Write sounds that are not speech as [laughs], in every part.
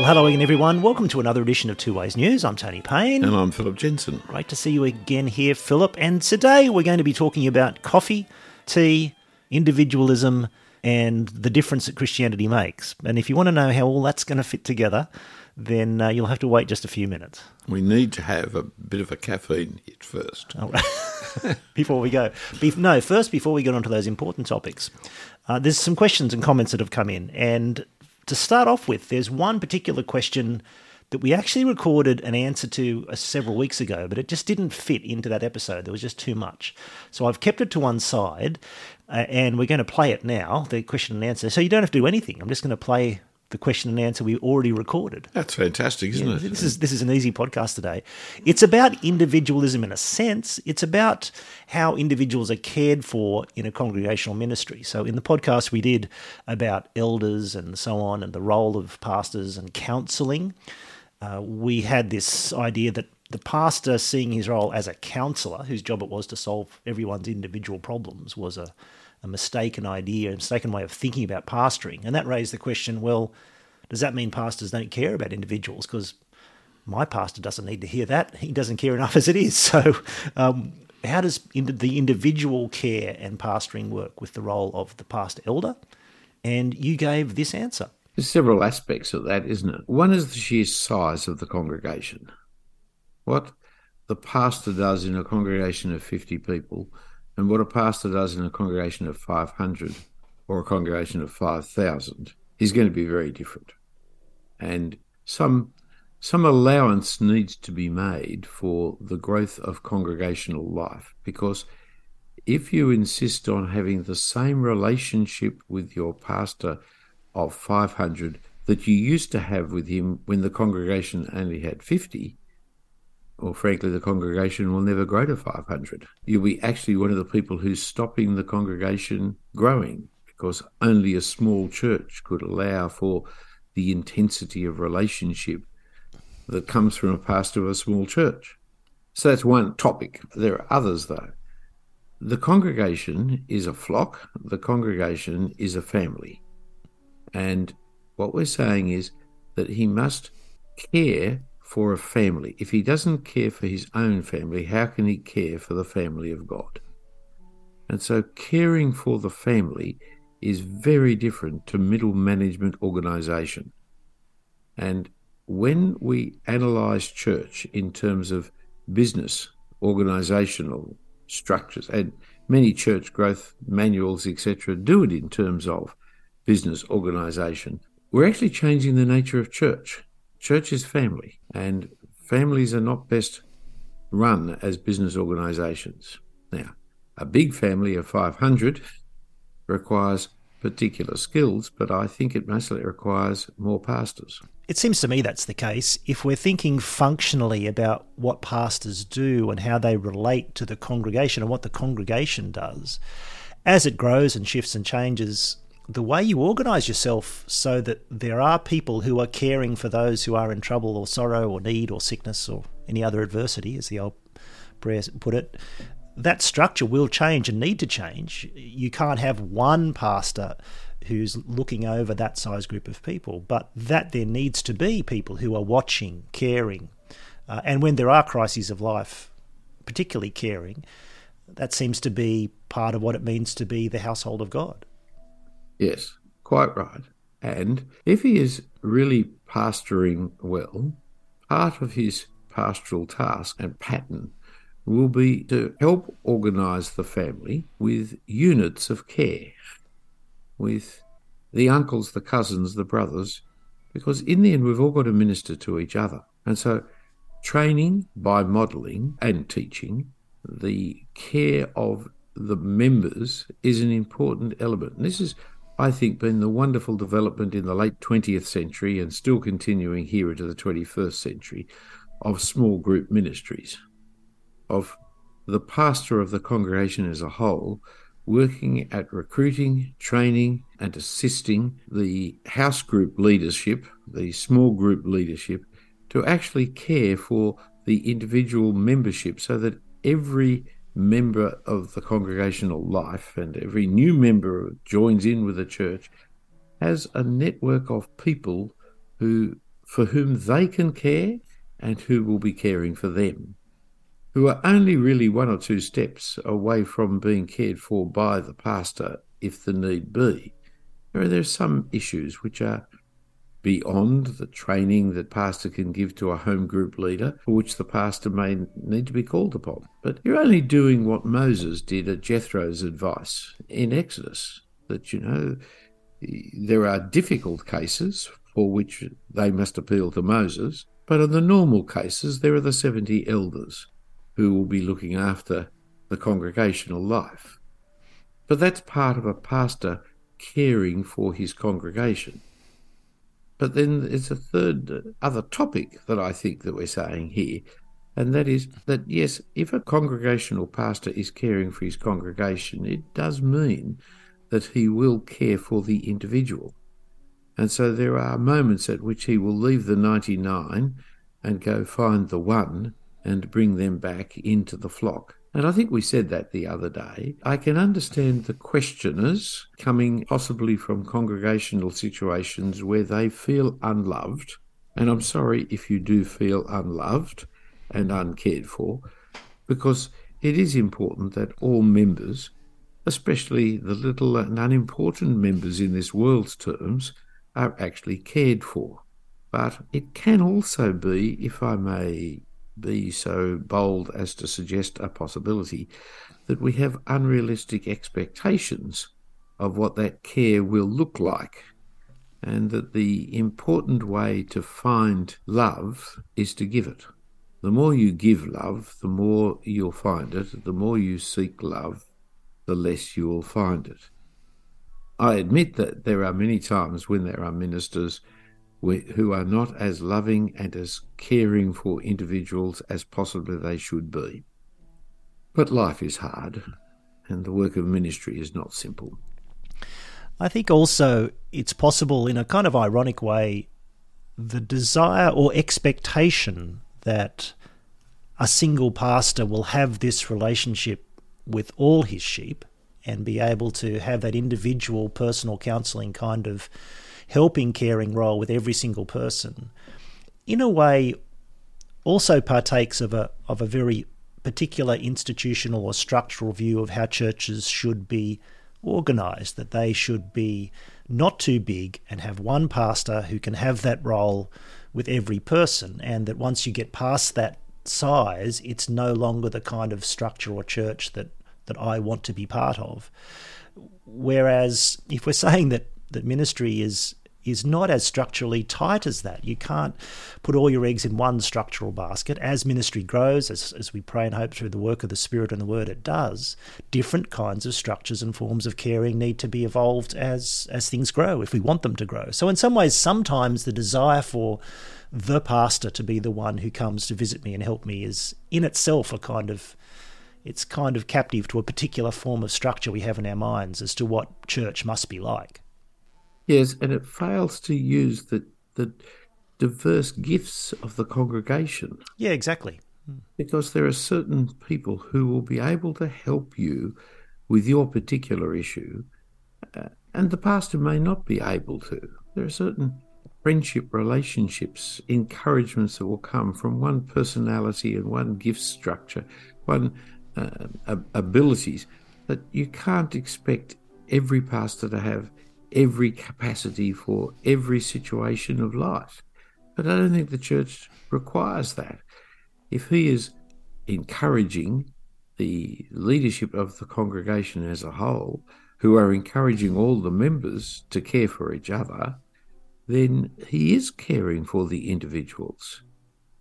Well, hello again, everyone. Welcome to another edition of Two Ways News. I'm Tony Payne. And I'm Philip Jensen. Great to see you again here, Philip. And today we're going to be talking about coffee, tea, individualism, and the difference that Christianity makes. And if you want to know how all that's going to fit together, then uh, you'll have to wait just a few minutes. We need to have a bit of a caffeine hit first. All right. [laughs] before we go. Be- no, first, before we get on to those important topics, uh, there's some questions and comments that have come in. And to start off with, there's one particular question that we actually recorded an answer to uh, several weeks ago, but it just didn't fit into that episode. There was just too much. So I've kept it to one side, uh, and we're going to play it now, the question and answer. So you don't have to do anything. I'm just going to play the question and answer we already recorded. That's fantastic, isn't Yeah, it? This is this is an easy podcast today. It's about individualism in a sense. It's about how individuals are cared for in a congregational ministry. So in the podcast we did about elders and so on, and the role of pastors and counselling. Uh, we had this idea that the pastor seeing his role as a counsellor, whose job it was to solve everyone's individual problems, was a, a mistaken idea, a mistaken way of thinking about pastoring. And that raised the question well, does that mean pastors don't care about individuals? Because my pastor doesn't need to hear that. He doesn't care enough as it is. [laughs] So, um, how does the individual care and pastoring work with the role of the pastor elder? And you gave this answer. There's several aspects of that, isn't it? One is the sheer size of the congregation. What the pastor does in a congregation of 50 people and what a pastor does in a congregation of 500 or a congregation of 5,000 is going to be very different. And some some allowance needs to be made for the growth of congregational life because if you insist on having the same relationship with your pastor of 500 that you used to have with him when the congregation only had 50, or frankly, the congregation will never grow to 500. You'll be actually one of the people who's stopping the congregation growing because only a small church could allow for the intensity of relationship that comes from a pastor of a small church. So that's one topic. There are others, though. The congregation is a flock, the congregation is a family. And what we're saying is that he must care for a family. If he doesn't care for his own family, how can he care for the family of God? And so caring for the family is very different to middle management organization. And when we analyze church in terms of business, organizational structures, and many church growth manuals, etc., do it in terms of business organization, we're actually changing the nature of church. Church is family, and families are not best run as business organizations. Now, a big family of 500 requires particular skills, but I think it mostly requires more pastors. It seems to me that's the case. If we're thinking functionally about what pastors do and how they relate to the congregation and what the congregation does, as it grows and shifts and changes, the way you organize yourself so that there are people who are caring for those who are in trouble or sorrow or need or sickness or any other adversity, as the old prayer put it, that structure will change and need to change. You can't have one pastor who's looking over that size group of people, but that there needs to be people who are watching, caring, uh, and when there are crises of life, particularly caring, that seems to be part of what it means to be the household of God. Yes, quite right. And if he is really pastoring well, part of his pastoral task and pattern will be to help organise the family with units of care, with the uncles, the cousins, the brothers, because in the end we've all got to minister to each other. And so training by modelling and teaching the care of the members is an important element. And this is I think, been the wonderful development in the late 20th century and still continuing here into the 21st century of small group ministries, of the pastor of the congregation as a whole working at recruiting, training, and assisting the house group leadership, the small group leadership, to actually care for the individual membership so that every member of the congregational life and every new member joins in with the church has a network of people who for whom they can care and who will be caring for them, who are only really one or two steps away from being cared for by the pastor if the need be. There are some issues which are beyond the training that pastor can give to a home group leader for which the pastor may need to be called upon. But you're only doing what Moses did at Jethro's advice in Exodus that, you know, there are difficult cases for which they must appeal to Moses, but in the normal cases, there are the 70 elders who will be looking after the congregational life. But that's part of a pastor caring for his congregation. But then there's a third other topic that I think that we're saying here, and that is that yes, if a congregational pastor is caring for his congregation, it does mean that he will care for the individual. And so there are moments at which he will leave the 99 and go find the one and bring them back into the flock. And I think we said that the other day. I can understand the questioners coming possibly from congregational situations where they feel unloved. And I'm sorry if you do feel unloved and uncared for, because it is important that all members, especially the little and unimportant members in this world's terms, are actually cared for. But it can also be, if I may be so bold as to suggest a possibility that we have unrealistic expectations of what that care will look like, and that the important way to find love is to give it. The more you give love, the more you'll find it. The more you seek love, the less you will find it. I admit that there are many times when there are ministers who are not as loving and as caring for individuals as possibly they should be. But life is hard, and the work of ministry is not simple. I think also it's possible, in a kind of ironic way, the desire or expectation that a single pastor will have this relationship with all his sheep and be able to have that individual personal counselling kind of helping caring role with every single person, in a way, also partakes of a of a very particular institutional or structural view of how churches should be organized, that they should be not too big and have one pastor who can have that role with every person, and that once you get past that size, it's no longer the kind of structure or church that, that I want to be part of. Whereas if we're saying that, that ministry is is not as structurally tight as that. You can't put all your eggs in one structural basket. As ministry grows, as, as we pray and hope through the work of the Spirit and the Word, it does. Different kinds of structures and forms of caring need to be evolved as as things grow, if we want them to grow. So, in some ways, sometimes the desire for the pastor to be the one who comes to visit me and help me is in itself a kind of it's kind of captive to a particular form of structure we have in our minds as to what church must be like. Yes, and it fails to use the the diverse gifts of the congregation. Yeah, exactly. Because there are certain people who will be able to help you with your particular issue, uh, and the pastor may not be able to. There are certain friendship relationships, encouragements that will come from one personality and one gift structure, one uh, abilities that you can't expect every pastor to have every capacity for every situation of life. But I don't think the church requires that. If he is encouraging the leadership of the congregation as a whole, who are encouraging all the members to care for each other, then he is caring for the individuals.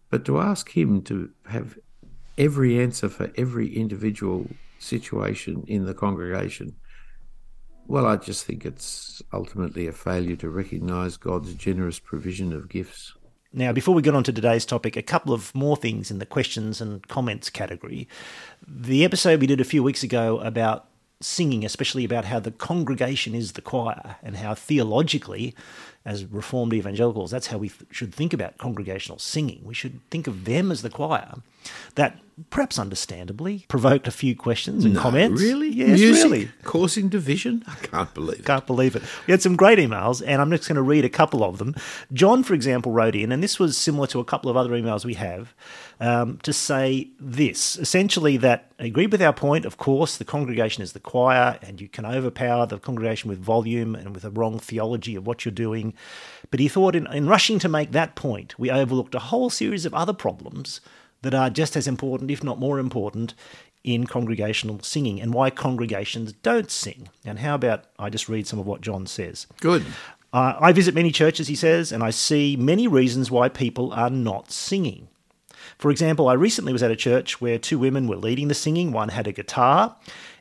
But to ask him to have every answer for every individual situation in the congregation well, I just think it's ultimately a failure to recognise God's generous provision of gifts. Now, before we get on to today's topic, a couple of more things in the questions and comments category. The episode we did a few weeks ago about singing, especially about how the congregation is the choir and how theologically, as Reformed evangelicals, that's how we th- should think about congregational singing. We should think of them as the choir. That perhaps understandably, provoked a few questions and No, comments. Really? Yes, Music really. causing division? I can't believe it. Can't believe it. We had some great emails, and I'm just going to read a couple of them. John, for example, wrote in, and this was similar to a couple of other emails we have, um, to say this essentially that agree with our point. Of course, the congregation is the choir, and you can overpower the congregation with volume and with a wrong theology of what you're doing. But he thought in, in rushing to make that point, we overlooked a whole series of other problems that are just as important, if not more important, in congregational singing and why congregations don't sing. And how about I just read some of what John says? Good. Uh, I visit many churches, he says, and I see many reasons why people are not singing. For example, I recently was at a church where two women were leading the singing. One had a guitar.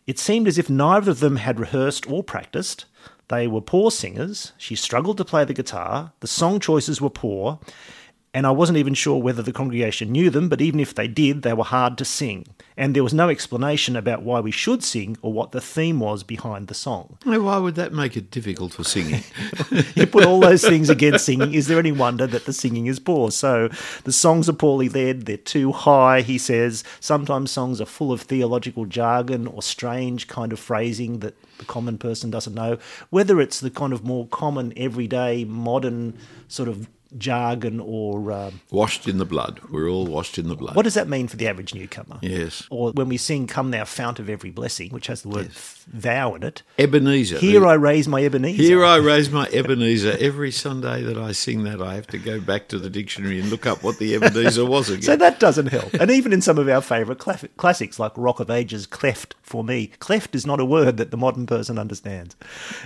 It seemed as if neither of them had rehearsed or practiced. They were poor singers. She struggled to play the guitar. The song choices were poor. And I wasn't even sure whether the congregation knew them, but even if they did, they were hard to sing. And there was no explanation about why we should sing or what the theme was behind the song. Now, why would that make it difficult for singing? [laughs] you put all those things against singing, is there any wonder that the singing is poor? So the songs are poorly led, they're too high, he says. Sometimes songs are full of theological jargon or strange kind of phrasing that the common person doesn't know. Whether it's the kind of more common, everyday, modern sort of jargon or um, washed in the blood. We're all washed in the blood. what does that mean for the average newcomer? Yes. Or when we sing "Come Thou Fount of Every Blessing," which has the word "thou" in it. Ebenezer. Here The- I raise my Ebenezer. Here I raise my Ebenezer. Every Sunday that I sing that, I have to go back to the dictionary and look up what the Ebenezer was again. So that doesn't help. And even in some of our favourite classics like Rock of Ages, cleft for me. Cleft is not a word that the modern person understands.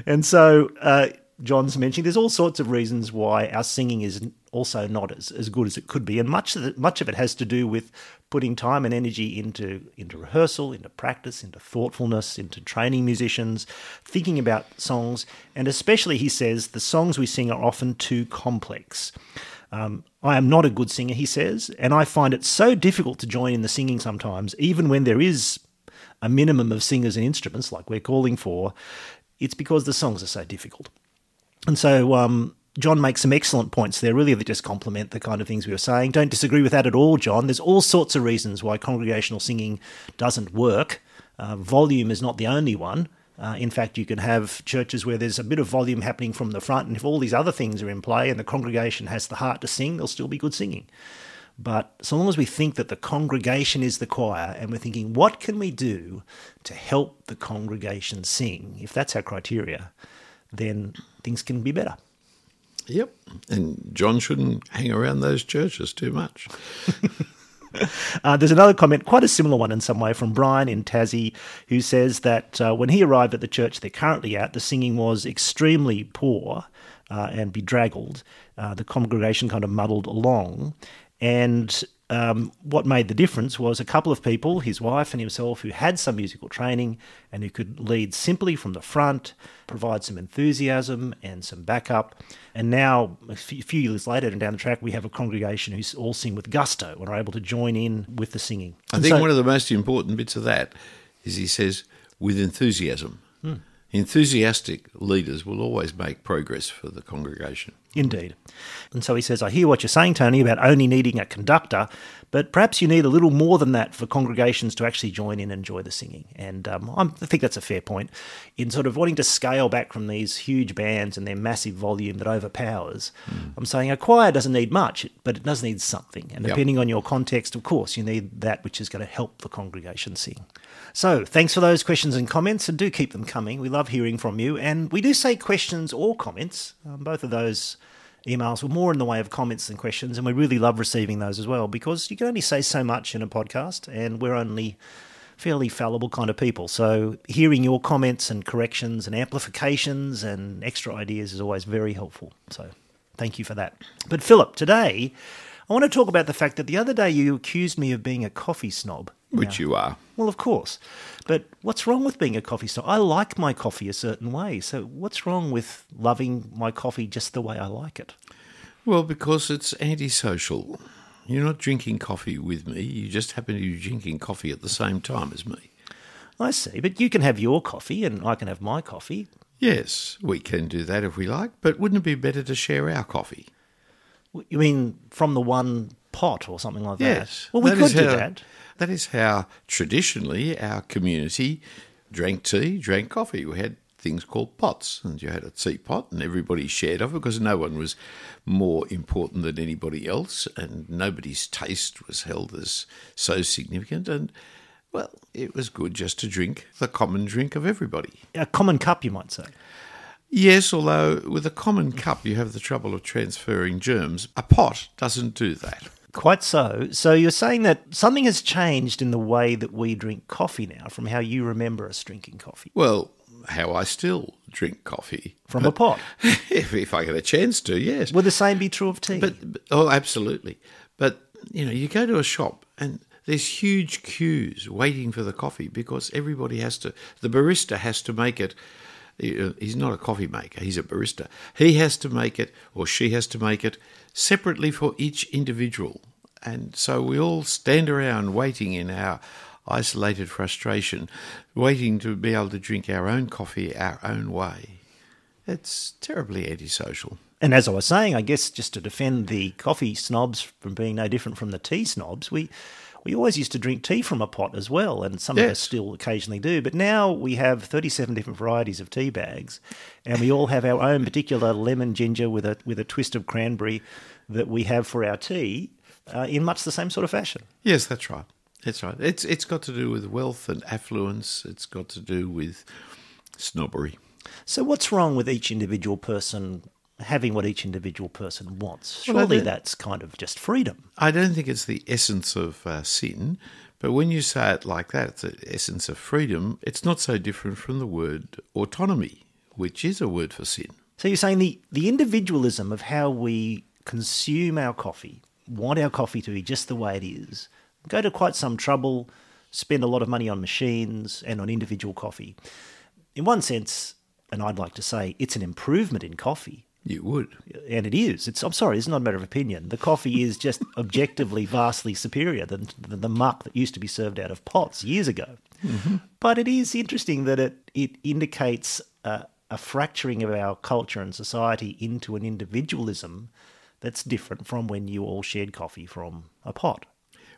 And so uh, John's mentioning there's all sorts of reasons why our singing is also not as, as good as it could be. And much of, it, much of it has to do with putting time and energy into, into rehearsal, into practice, into thoughtfulness, into training musicians, thinking about songs. And especially, he says, the songs we sing are often too complex. Um, I am not a good singer, he says, and I find it so difficult to join in the singing sometimes, even when there is a minimum of singers and instruments like we're calling for. It's because the songs are so difficult. And so um, John makes some excellent points there, really, that just complement the kind of things we were saying. Don't disagree with that at all, John. There's all sorts of reasons why congregational singing doesn't work. Uh, volume is not the only one. Uh, in fact, you can have churches where there's a bit of volume happening from the front, and if all these other things are in play and the congregation has the heart to sing, there'll still be good singing. But so long as we think that the congregation is the choir and we're thinking, what can we do to help the congregation sing? If that's our criteria, then things can be better. Yep. And John shouldn't hang around those churches too much. [laughs] Uh, there's another comment, quite a similar one in some way, from Brian in Tassie, who says that uh, when he arrived at the church they're currently at, the singing was extremely poor uh, and bedraggled. Uh, the congregation kind of muddled along. And um, what made the difference was a couple of people, his wife and himself, who had some musical training and who could lead simply from the front, provide some enthusiasm and some backup. And now, a few years later, and down the track, we have a congregation who all sing with gusto and are able to join in with the singing. I And think so- one of the most important bits of that is he says, with enthusiasm. Hmm. Enthusiastic leaders will always make progress for the congregation. Indeed. And so he says, I hear what you're saying, Tony, about only needing a conductor, but perhaps you need a little more than that for congregations to actually join in and enjoy the singing. And um, I'm, think that's a fair point. In sort of wanting to scale back from these huge bands and their massive volume that overpowers, I'm saying a choir doesn't need much, but it does need something. And Yep. depending on your context, of course, you need that which is going to help the congregation sing. So thanks for those questions and comments, and do keep them coming. We love hearing from you. And we do say questions or comments. Um, both of those emails were more in the way of comments than questions, and we really love receiving those as well because you can only say so much in a podcast, and we're only fairly fallible kind of people. So hearing your comments and corrections and amplifications and extra ideas is always very helpful. So thank you for that. But Philip, today I want to talk about the fact that the other day you accused me of being a coffee snob. Which you are. Well, of course. But what's wrong with being a coffee snob? I like my coffee a certain way. So what's wrong with loving my coffee just the way I like it? Well, because it's antisocial. You're not drinking coffee with me. You just happen to be drinking coffee at the same time as me. I see. But you can have your coffee and I can have my coffee. Yes, we can do that if we like, but wouldn't it be better to share our coffee? You mean from the one pot or something like that. Yes. Well, we That could do how- that. That is how traditionally our community drank tea, drank coffee. We had things called pots, and you had a teapot, and everybody shared of it because no one was more important than anybody else, and nobody's taste was held as so significant. And well, it was good just to drink the common drink of everybody. A common cup, you might say. Yes, although with a common cup you have the trouble of transferring germs. A pot doesn't do that. Quite so. So you're saying that something has changed in the way that we drink coffee now from how you remember us drinking coffee Well, how I still drink coffee from a pot. [laughs] if, if I get a chance to, yes. Would the same be true of tea? But, but oh, absolutely. But you know, you go to a shop and there's huge queues waiting for the coffee because everybody has to. The barista has to make it. Uh, He's not a coffee maker. He's a barista. He has to make it, or she has to make it separately for each individual. And so we all stand around waiting in our isolated frustration, waiting to be able to drink our own coffee our own way. It's terribly antisocial. And as I was saying, I guess just to defend the coffee snobs from being no different from the tea snobs, we we always used to drink tea from a pot as well, and some of us still occasionally do. But now we have 37 different varieties of tea bags, and we all have our own particular lemon ginger with a with a twist of cranberry that we have for our tea uh, in much the same sort of fashion. Yes, that's right. That's right. It's it's got to do with wealth and affluence. It's got to do with snobbery. So, what's wrong with each individual person having what each individual person wants? Surely don't- that's kind of just freedom. I don't think it's the essence of uh, sin, but when you say it like that, it's the essence of freedom. It's not so different from the word autonomy, which is a word for sin. So you're saying the, the individualism of how we consume our coffee, want our coffee to be just the way it is, go to quite some trouble, spend a lot of money on machines and on individual coffee. In one sense, and I'd like to say it's an improvement in coffee. You would. And it is. It's. I'm sorry. It's not a matter of opinion. The coffee is just [laughs] objectively vastly superior than, than the muck that used to be served out of pots years ago. But it is interesting that it it indicates a, a fracturing of our culture and society into an individualism that's different from when you all shared coffee from a pot.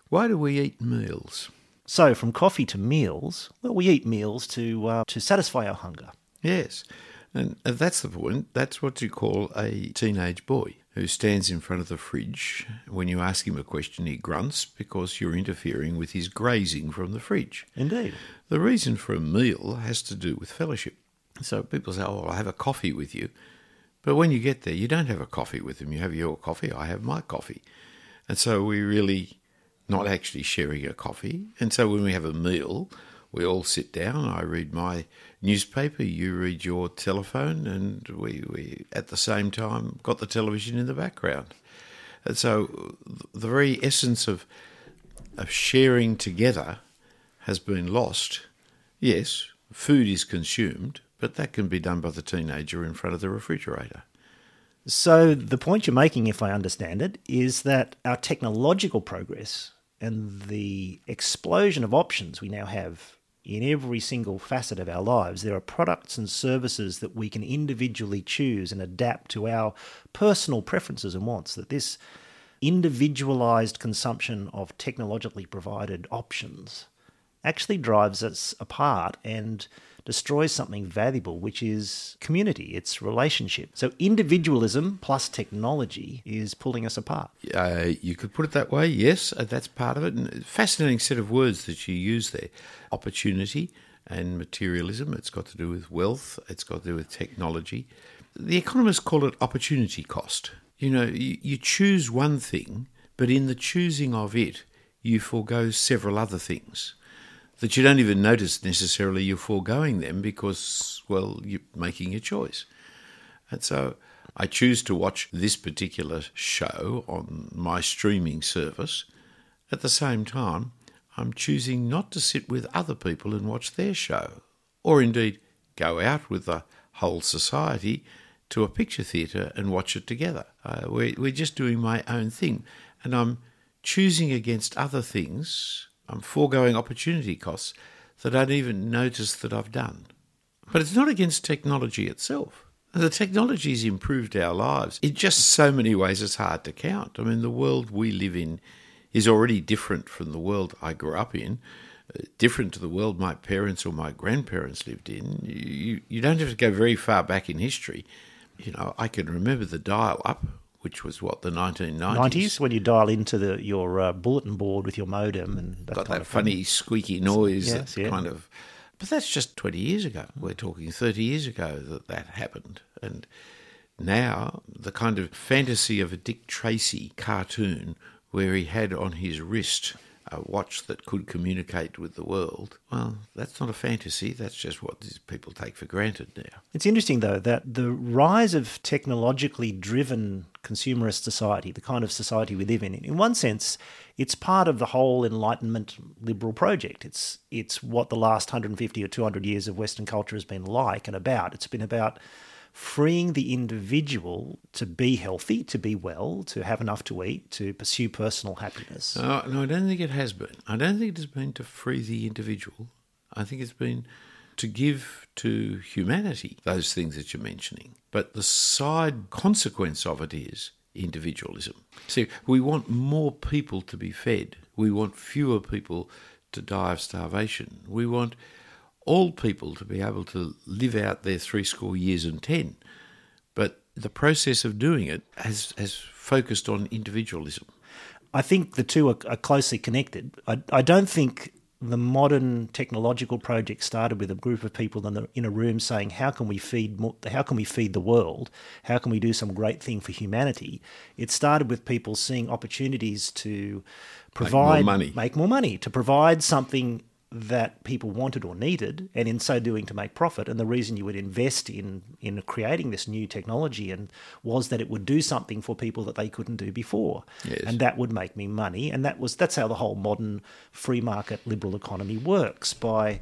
Why do we eat meals? So from coffee to meals, well, we eat meals to uh, to satisfy our hunger. Yes. And uh, that's the point. That's what you call a teenage boy who stands in front of the fridge. When you ask him a question, he grunts because you're interfering with his grazing from the fridge. Indeed. The reason for a meal has to do with fellowship. So people say, Oh, I'll have a coffee with you. But when you get there, you don't have a coffee with them. You have your coffee, I have my coffee. And so we're really not actually sharing a coffee. And so when we have a meal, we all sit down. I read my newspaper, you read your telephone, and we, we at the same time got the television in the background. And so the very essence of of sharing together has been lost. Yes, food is consumed, but that can be done by the teenager in front of the refrigerator. So the point you're making, if I understand it, is that our technological progress and the explosion of options we now have in every single facet of our lives, there are products and services that we can individually choose and adapt to our personal preferences and wants. That this individualized consumption of technologically provided options actually drives us apart and destroys something valuable, which is community, it's relationship. So individualism plus technology is pulling us apart. Uh, you could put it that way, yes, uh, that's part of it. And fascinating set of words that you use there opportunity and materialism. It's got to do with wealth, it's got to do with technology. The economists call it opportunity cost. You know, you, you choose one thing, but in the choosing of it, you forego several other things that you don't even notice necessarily you're foregoing them because, well, you're making a choice. And so I choose to watch this particular show on my streaming service. At the same time, I'm choosing not to sit with other people and watch their show, or indeed go out with the whole society to a picture theatre and watch it together. Uh, we're, we're just doing my own thing, and I'm choosing against other things. I'm foregoing opportunity costs that I don't even notice that I've done. But it's not against technology itself. The technology's improved our lives in just so many ways it's hard to count. I mean, the world we live in is already different from the world I grew up in, uh, different to the world my parents or my grandparents lived in. You, you don't have to go very far back in history. You know, I can remember the dial up, which was what, the 1990s? 90s, when you dial into the your uh, bulletin board with your modem and that Got kind that of thing. funny squeaky noise Yes, that yeah. kind of. But that's just 20 years ago. We're talking 30 years ago that that happened. And now, the kind of fantasy of a Dick Tracy cartoon where he had on his wrist a watch that could communicate with the world, well, that's not a fantasy. That's just what these people take for granted now. It's interesting, though, that the rise of technologically driven consumerist society, the kind of society we live in, in one sense, it's part of the whole Enlightenment liberal project. It's it's what the last 150 or 200 years of Western culture has been like and about. It's been about freeing the individual to be healthy, to be well, to have enough to eat, to pursue personal happiness. No, no, I don't think it has been. I don't think it has been to free the individual. I think it's been to give to humanity those things that you're mentioning. But the side consequence of it is individualism. See, we want more people to be fed. We want fewer people to die of starvation. We want all people to be able to live out their three score years and ten. But the process of doing it has, has focused on individualism. I think the two are, are closely connected. I, I don't think the modern technological project started with a group of people in, the, in a room saying, "How can we feed? More, how can we feed the world? How can we do some great thing for humanity?" It started with people seeing opportunities to provide money. make more money, to provide something that people wanted or needed, and in so doing to make profit. And the reason you would invest in in creating this new technology and was that it would do something for people that they couldn't do before, Yes. and that would make me money. And that was that's how the whole modern free market liberal economy works by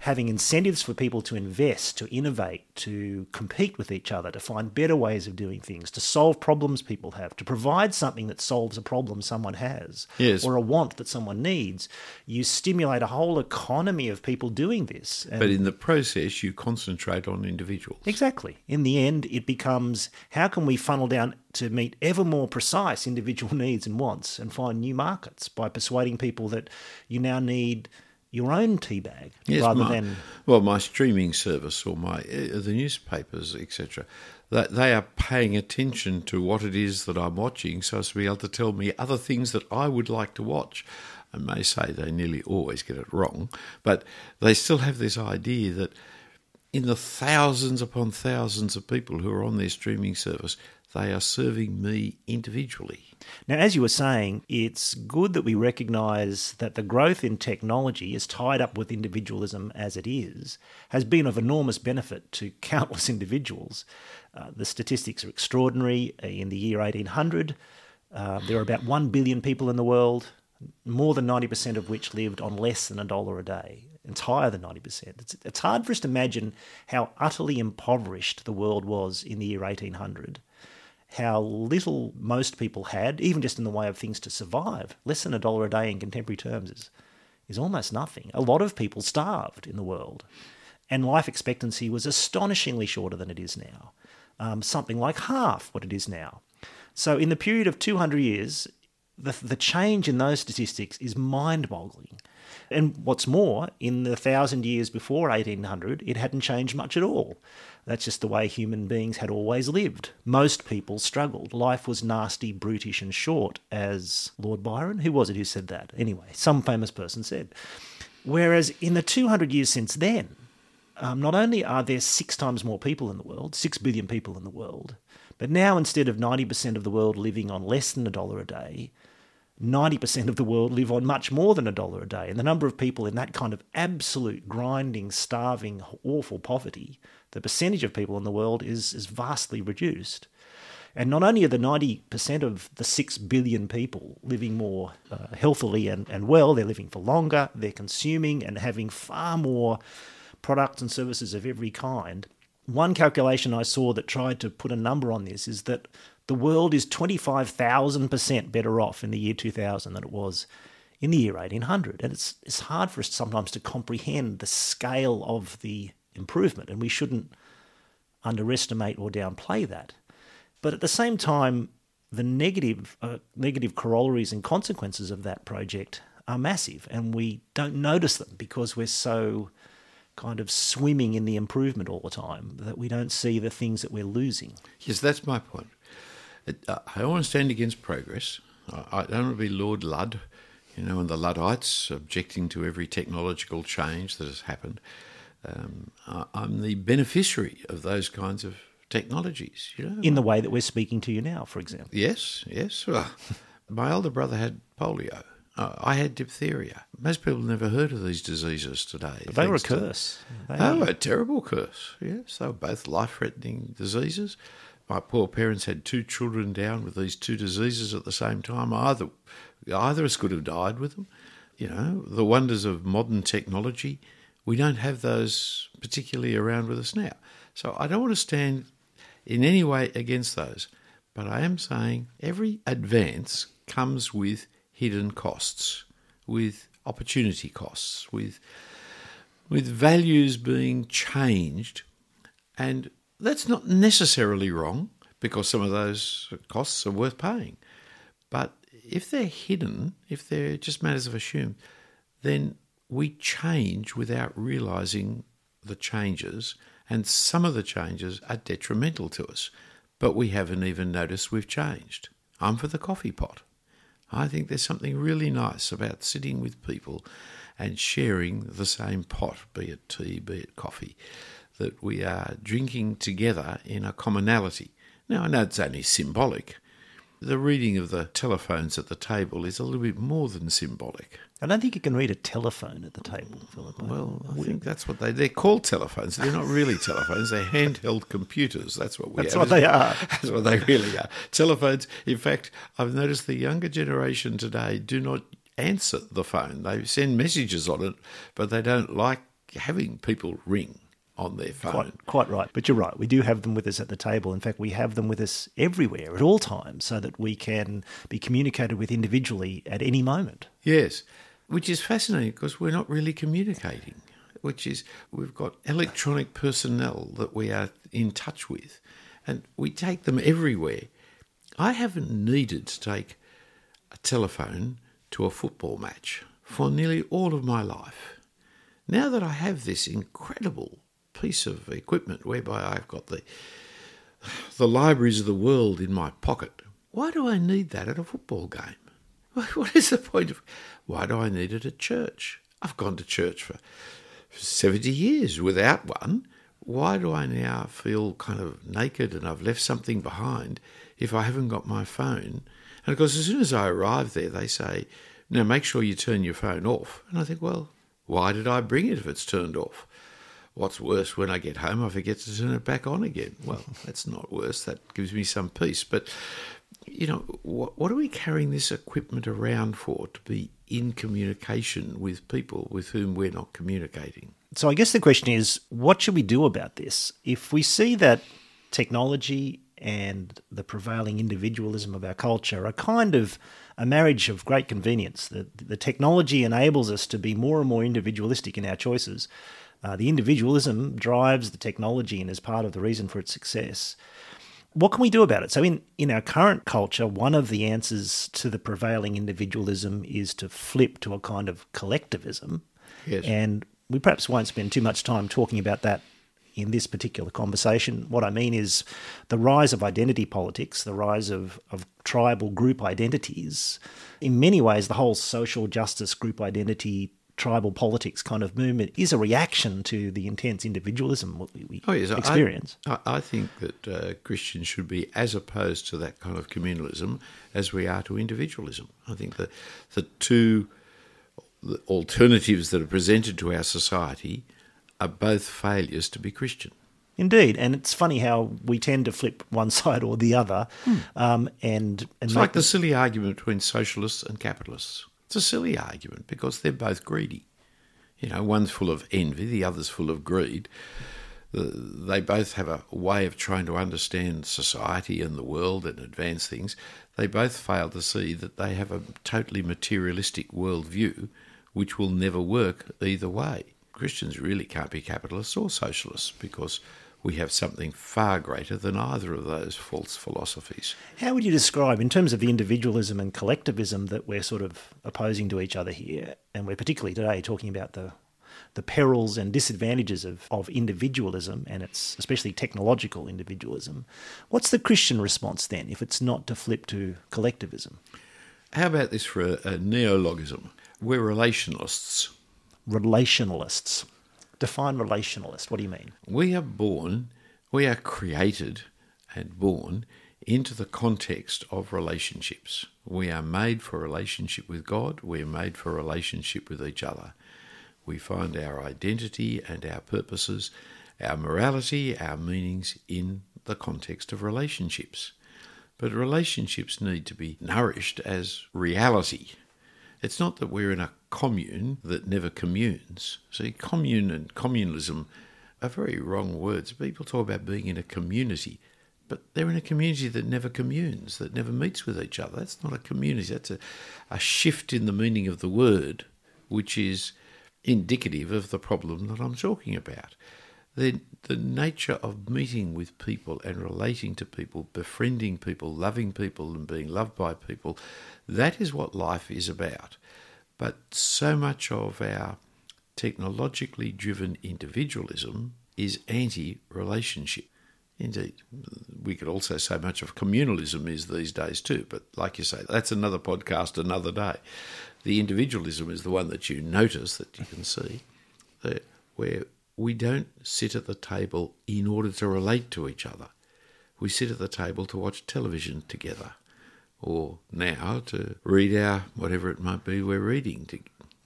having incentives for people to invest, to innovate, to compete with each other, to find better ways of doing things, to solve problems people have, to provide something that solves a problem someone has Yes. or a want that someone needs. You stimulate a whole economy of people doing this. And But in the process, you concentrate on individuals. Exactly. In the end, it becomes how can we funnel down to meet ever more precise individual [laughs] needs and wants and find new markets by persuading people that you now need your own tea bag Yes, rather my- than well, my streaming service or my uh, the newspapers, etc. That they are paying attention to what it is that I'm watching, so as to be able to tell me other things that I would like to watch. I may say they nearly always get it wrong, but they still have this idea that in the thousands upon thousands of people who are on their streaming service, they are serving me individually. Now, as you were saying, it's good that we recognise that the growth in technology is tied up with individualism as it is, has been of enormous benefit to [laughs] countless individuals. Uh, the statistics are extraordinary. In the year 1800, uh, there were about 1 billion people in the world, more than 90% of which lived on less than a dollar a day. It's higher than 90%. It's, it's hard for us to imagine how utterly impoverished the world was in the year 1800 how little most people had, even just in the way of things to survive. Less than a dollar a day in contemporary terms is, is almost nothing. A lot of people starved in the world, and life expectancy was astonishingly shorter than it is now, um, something like half what it is now. So, in the period of 200 years, the, the change in those statistics is mind boggling. And what's more, in the thousand years before 1800, it hadn't changed much at all. That's just the way human beings had always lived. Most people struggled. Life was nasty, brutish, and short, as Lord Byron, who was it who said that? Anyway, some famous person said. Whereas in the 200 years since then, um, not only are there six times more people in the world, six billion people in the world, but now instead of 90% of the world living on less than a dollar a day, 90% of the world live on much more than a dollar a day. And the number of people in that kind of absolute grinding, starving, awful poverty, the percentage of people in the world is, is vastly reduced. And not only are the 90% of the 6 billion people living more uh, healthily and, and well, they're living for longer, they're consuming and having far more products and services of every kind. One calculation I saw that tried to put a number on this is that the world is 25,000% better off in the year 2000 than it was in the year 1800. And it's, it's hard for us sometimes to comprehend the scale of the improvement, and we shouldn't underestimate or downplay that. But at the same time, the negative uh, negative corollaries and consequences of that project are massive, and we don't notice them because we're so kind of swimming in the improvement all the time that we don't see the things that we're losing. Yes, that's my point. Uh, I don't want to stand against progress. I don't want to be Lord Ludd, you know, and the Luddites objecting to every technological change that has happened. Um, I'm the beneficiary of those kinds of technologies, you know. In the way that we're speaking to you now, for example. Yes, yes. Well, [laughs] my older brother had polio. Uh, I had diphtheria. Most people never heard of these diseases today. But they were a curse. To, oh, a terrible curse. Yes, they were both life-threatening diseases. My poor parents had two children down with these two diseases at the same time. Either, either of us could have died with them. You know, the wonders of modern technology. We don't have those particularly around with us now. So I don't want to stand in any way against those. But I am saying every advance comes with hidden costs, with opportunity costs, with with values being changed, and that's not necessarily wrong because some of those costs are worth paying. But if they're hidden, if they're just matters of assume, then we change without realizing the changes and some of the changes are detrimental to us, but we haven't even noticed we've changed. I'm for the coffee pot. I think there's something really nice about sitting with people and sharing the same pot, be it tea, be it coffee, that we are drinking together in a commonality. Now, I know it's only symbolic. The reading of the telephones at the table is a little bit more than symbolic. I don't think you can read a telephone at the table, Philip. Well, I think that's what they they're called telephones. They're not really telephones. They're handheld computers. That's what we. That's have. what they are. [laughs] That's what they really are. Telephones. In fact, I've noticed the younger generation today do not answer the phone. They send messages on it, but they don't like having people ring on their phone. Quite, quite right. But you're right. We do have them with us at the table. In fact, we have them with us everywhere at all times so that we can be communicated with individually at any moment. Yes which is fascinating because we're not really communicating. Which is, we've got electronic personnel that we are in touch with, and we take them everywhere. I haven't needed to take a telephone to a football match for nearly all of my life. Now that I have this incredible piece of equipment whereby I've got the the libraries of the world in my pocket, why do I need that at a football game? [laughs] What is the point of why do I need it at church? I've gone to church for 70 years without one. Why do I now feel kind of naked and I've left something behind if I haven't got my phone? And of course, as soon as I arrive there, they say, now make sure you turn your phone off. And I think, well, why did I bring it if it's turned off? What's worse, when I get home, I forget to turn it back on again. Well, [laughs] that's not worse. That gives me some peace. But you know, what, what are we carrying this equipment around for? To be in communication with people with whom we're not communicating. So I guess the question is, what should we do about this? If we see that technology and the prevailing individualism of our culture are kind of a marriage of great convenience. The, the technology enables us to be more and more individualistic in our choices. Uh, the individualism drives the technology and is part of the reason for its success what can we do about it? So, in, in our current culture, one of the answers to the prevailing individualism is to flip to a kind of collectivism. Yes. And we perhaps won't spend too much time talking about that in this particular conversation. What I mean is the rise of identity politics, the rise of, of tribal group identities. In many ways, the whole social justice group identity tribal politics kind of movement is a reaction to the intense individualism we, we oh, yes. experience. I, I think that uh, Christians should be as opposed to that kind of communalism as we are to individualism. I think that the two alternatives that are presented to our society are both failures to be Christian. Indeed, and it's funny how we tend to flip one [laughs] side or the other, hmm. um, and, and it's like the silly argument between socialists and capitalists. It's a silly argument because they're both greedy. You know, one's full of envy, the other's full of greed. They both have a way of trying to understand society and the world and advance things. They both fail to see that they have a totally materialistic worldview which will never work either way. Christians really can't be capitalists or socialists because we have something far greater than either of those false philosophies. How would you describe, in terms of the individualism and collectivism that we're sort of opposing to each other here, and we're particularly today talking about the the perils and disadvantages of, of individualism and its especially technological individualism. What's the Christian response then if it's not to flip to collectivism? How about this for a, a neologism? We're relationalists. Relationalists. Define relationalist. What do you mean? We are born, we are created and born into the context of relationships. We are made for relationship with God, we are made for relationship with each other. We find our identity and our purposes, our morality, our meanings in the context of relationships. But relationships need to be nourished as reality. It's not that we're in a commune that never communes. See, commune and communalism are very wrong words. People talk about being in a community, but they're in a community that never communes, that never meets with each other. That's not a community. That's a, a shift in the meaning of the word, which is indicative of the problem that I'm talking about. The, the nature of meeting with people and relating to people, befriending people, loving people, and being loved by people, that is what life is about. But so much of our technologically driven individualism is anti relationship. Indeed, we could also say much of communalism is these days too, but like you say, that's another podcast, another day. The individualism is the one that you notice, that you can see, where we don't sit at the table in order to relate to each other. We sit at the table to watch television together, or now to read our whatever it might be we're reading to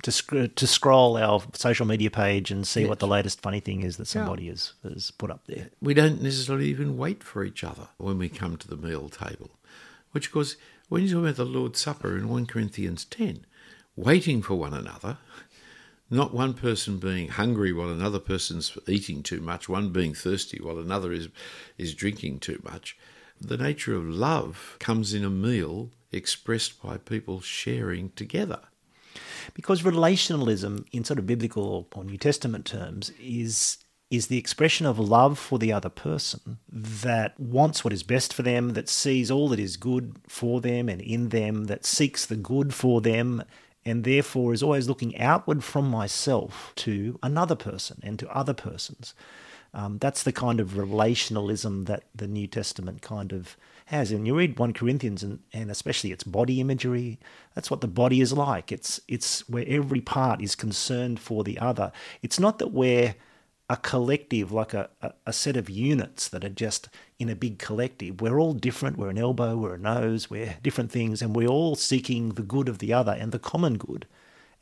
to, sc- uh, to scroll our social media page and see yes. what the latest funny thing is that somebody yeah. has, has put up there. We don't necessarily even wait for each other when we come to the meal table, which, of course, when you talk about the Lord's Supper in 1 Corinthians 10, waiting for one another, not one person being hungry while another person's eating too much, one being thirsty while another is, is drinking too much. The nature of love comes in a meal expressed by people sharing together. Because relationalism, in sort of biblical or New Testament terms, is is the expression of love for the other person that wants what is best for them, that sees all that is good for them and in them, that seeks the good for them, and therefore is always looking outward from myself to another person and to other persons. Um, that's the kind of relationalism that the New Testament kind of has. And you read 1 Corinthians and, and especially its body imagery, that's what the body is like. It's it's where every part is concerned for the other. It's not that we're a collective, like a, a, a, set of units that are just in a big collective. We're all different. We're an elbow, we're a nose, we're different things, and we're all seeking the good of the other and the common good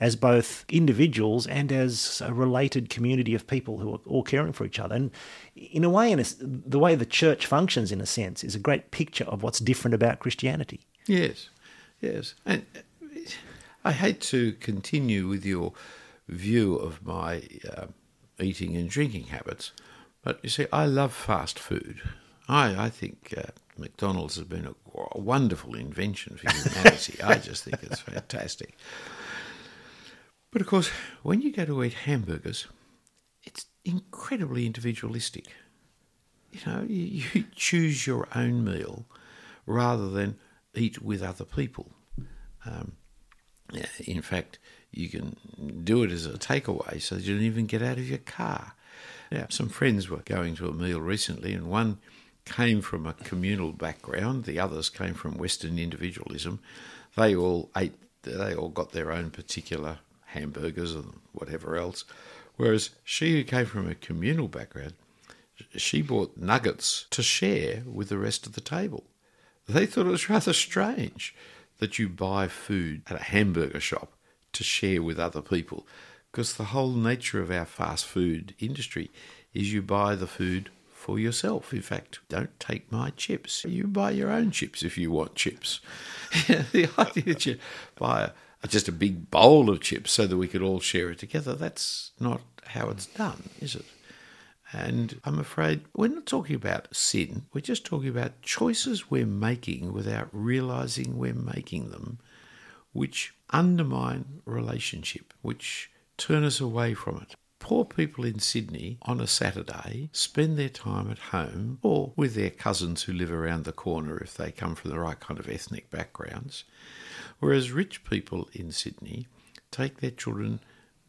as both individuals and as a related community of people who are all caring for each other. And in a way, in a, the way the church functions, in a sense, is a great picture of what's different about Christianity. Yes, yes. And I hate to continue with your view of my uh, eating and drinking habits, but you see, I love fast food. I, I think uh, McDonald's has been a, a wonderful invention for humanity. I just think it's [laughs] fantastic. But of course, when you go to eat hamburgers, it's incredibly individualistic. You know, you, you [laughs] choose your own meal rather than eat with other people. Um, in fact, you can do it as a takeaway so you don't even get out of your car. Now, some friends were going to a meal recently, and one came from a communal background, the others came from Western individualism. They all ate, they all got their own particular hamburgers and whatever else. Whereas she, who came from a communal background, she bought nuggets to share with the rest of the table. They thought it was rather strange that you buy food at a hamburger shop to share with other people, because the whole nature of our fast food industry is you buy the food for yourself. In fact, don't take my chips. You buy your own chips if you want chips. [laughs] the idea that you buy a just a big bowl of chips so that we could all share it together. That's not how it's done, is it? And I'm afraid we're not talking about sin. We're just talking about choices we're making without realizing we're making them, which undermine relationship, which turn us away from it. Poor people in Sydney on a Saturday spend their time at home or with their cousins who live around the corner if they come from the right kind of ethnic backgrounds, whereas rich people in Sydney take their children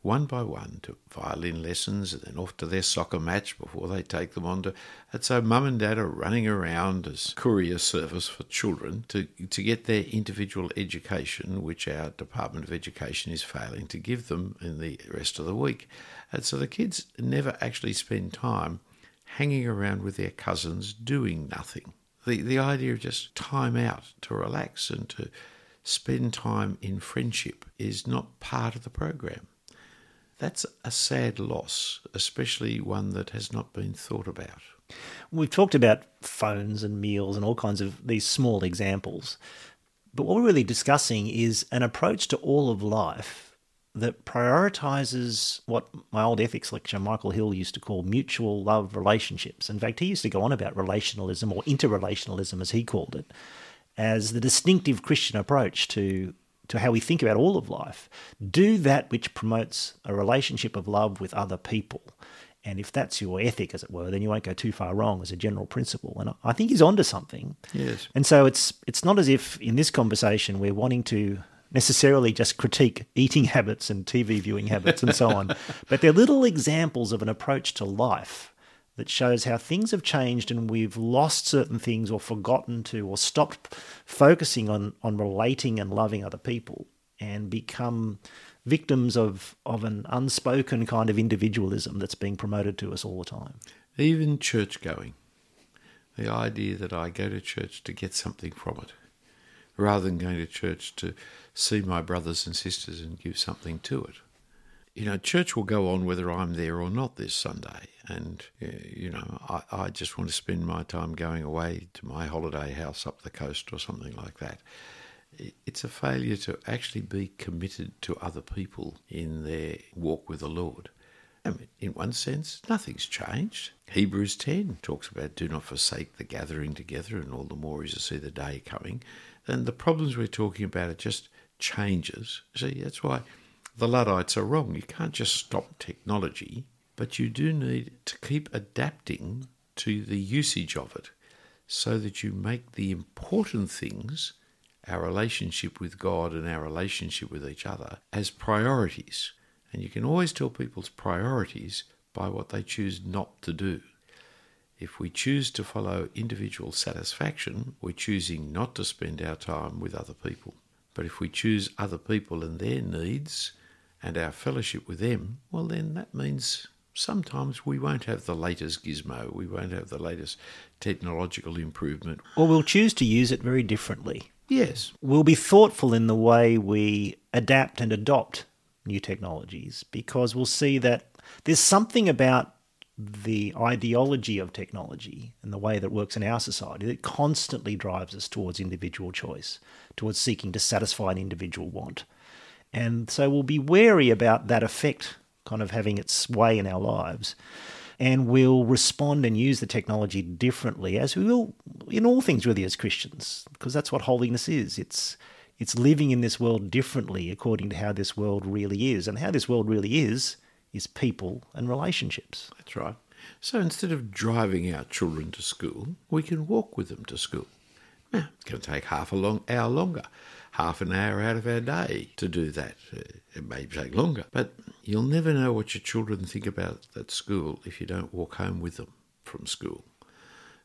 one by one to violin lessons and then off to their soccer match before they take them on to. And so mum and dad are running around as courier service for children to, to get their individual education, which our Department of Education is failing to give them in the rest of the week. And so the kids never actually spend time hanging around with their cousins doing nothing. The, the idea of just time out to relax and to spend time in friendship is not part of the program. That's a sad loss, especially one that has not been thought about. We've talked about phones and meals and all kinds of these small examples. But what we're really discussing is an approach to all of life that prioritizes what my old ethics lecturer Michael Hill used to call mutual love relationships. In fact, he used to go on about relationalism or interrelationalism, as he called it, as the distinctive Christian approach to to how we think about all of life, do that which promotes a relationship of love with other people. And if that's your ethic, as it were, then you won't go too far wrong as a general principle. And I think he's onto something. Yes. And so it's it's not as if in this conversation we're wanting to necessarily just critique eating [laughs] habits and TV viewing habits and so on, [laughs] but they're little examples of an approach to life that shows how things have changed and we've lost certain things or forgotten to or stopped focusing on, on relating and loving other people and become victims of, of an unspoken kind of individualism that's being promoted to us all the time. Even church going. The idea that I go to church to get something from it, rather than going to church to see my brothers and sisters and give something to it you know, church will go on whether I'm there or not this Sunday. And, uh, you know, I, I just want to spend my time going away to my holiday house up the coast or something like that. It's a failure to actually be committed to other people in their walk with the Lord. I mean, in one sense, nothing's changed. Hebrews 10 talks about do not forsake the gathering together, and all the more as you see the day coming. And the problems we're talking about are just changes. See, that's why the Luddites are wrong. You can't just stop technology, but you do need to keep adapting to the usage of it so that you make the important things, our relationship with God and our relationship with each other, as priorities. And you can always tell people's priorities by what they choose not to do. If we choose to follow individual satisfaction, we're choosing not to spend our time with other people. But if we choose other people and their needs, and our fellowship with them, well, then that means sometimes we won't have the latest gizmo, we won't have the latest technological improvement. Or we'll choose to use it very differently. Yes. We'll be thoughtful in the way we adapt and adopt new technologies because we'll see that there's something about the ideology of technology and the way that works in our society that constantly drives us towards individual choice, towards seeking to satisfy an individual want. And so we'll be wary about that effect kind of having its way in our lives. And we'll respond and use the technology differently, as we will in all things, really, as Christians, because that's what holiness is. It's it's living in this world differently according to how this world really is. And how this world really is is people and relationships. That's right. So instead of driving our children to school, we can walk with them to school. Now, it's going to take half a long hour longer half an hour out of our day to do that. Uh, it may take longer, but you'll never know what your children think about at school if you don't walk home with them from school.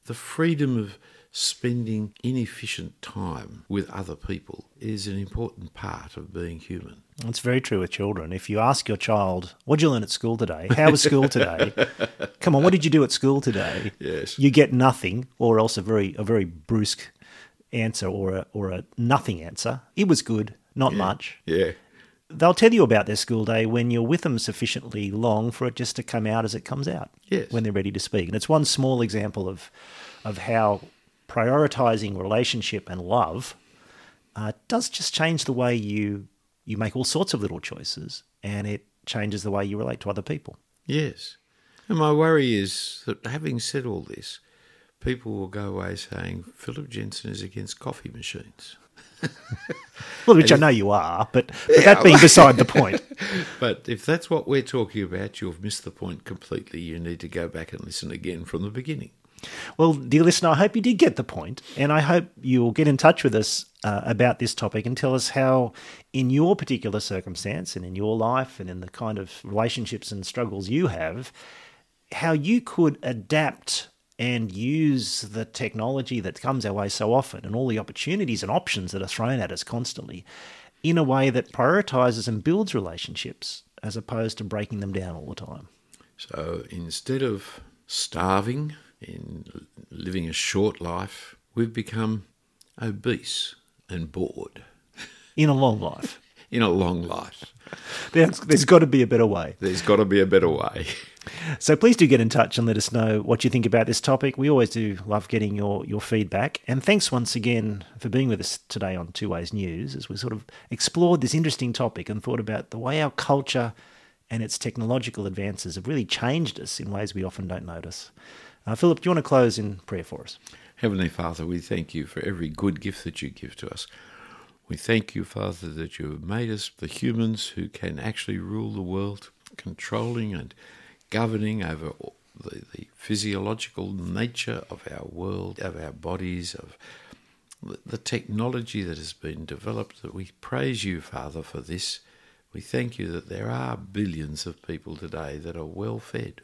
The freedom of spending inefficient time with other people is an important part of being human. It's very true with children. If you ask your child, What did you learn at school today? How was school today? [laughs] Come on, what did you do at school today? Yes. You get nothing, or else a very a very brusque answer or a, or a nothing answer. It was good, not yeah. much. Yeah. They'll tell you about their school day when you're with them sufficiently long for it just to come out as it comes out. Yes. When they're ready to speak. And it's one small example of of how prioritizing relationship and love uh, does just change the way you you make all sorts of little choices and it changes the way you relate to other people. Yes. And my worry is that having said all this, people will go away saying Philip Jensen is against coffee machines. [laughs] Well, which I know you are, but, but that being beside the point. [laughs] But if that's what we're talking about, you've missed the point completely. You need to go back and listen again from the beginning. Well, dear listener, I hope you did get the point, and I hope you'll get in touch with us uh, about this topic and tell us how, in your particular circumstance and in your life and in the kind of relationships and struggles you have, how you could adapt and use the technology that comes our way so often and all the opportunities and options that are thrown at us constantly in a way that prioritizes and builds relationships as opposed to breaking them down all the time. So instead of starving in living a short life, we've become obese and bored [laughs] In a long life, [laughs] in a long life. there's, there's got to be a better way. There's got to be a better way. So please do get in touch and let us know what you think about this topic. We always do love getting your, your feedback. And thanks once again for being with us today on Two Ways News as we sort of explored this interesting topic and thought about the way our culture and its technological advances have really changed us in ways we often don't notice. Uh, Philip, do you want to close in prayer for us? Heavenly Father, we thank you for every good gift that you give to us. We thank you, Father, that you have made us the humans who can actually rule the world, controlling and governing over the, the physiological nature of our world, of our bodies, of the- technology that has been developed. That we praise you, Father, for this. We thank you that there are billions of people today that are well fed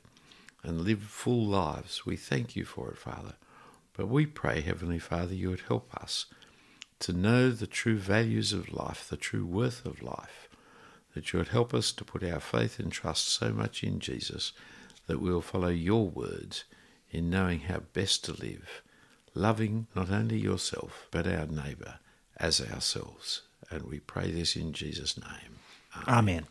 and live full lives. We thank you for it, Father. But we pray, Heavenly Father, you would help us to know the true values of life, the true worth of life, that you would help us to put our faith and trust so much in Jesus that we will follow your words in knowing how best to live, loving not only yourself, but our neighbour as ourselves. And we pray this in Jesus' name. Amen.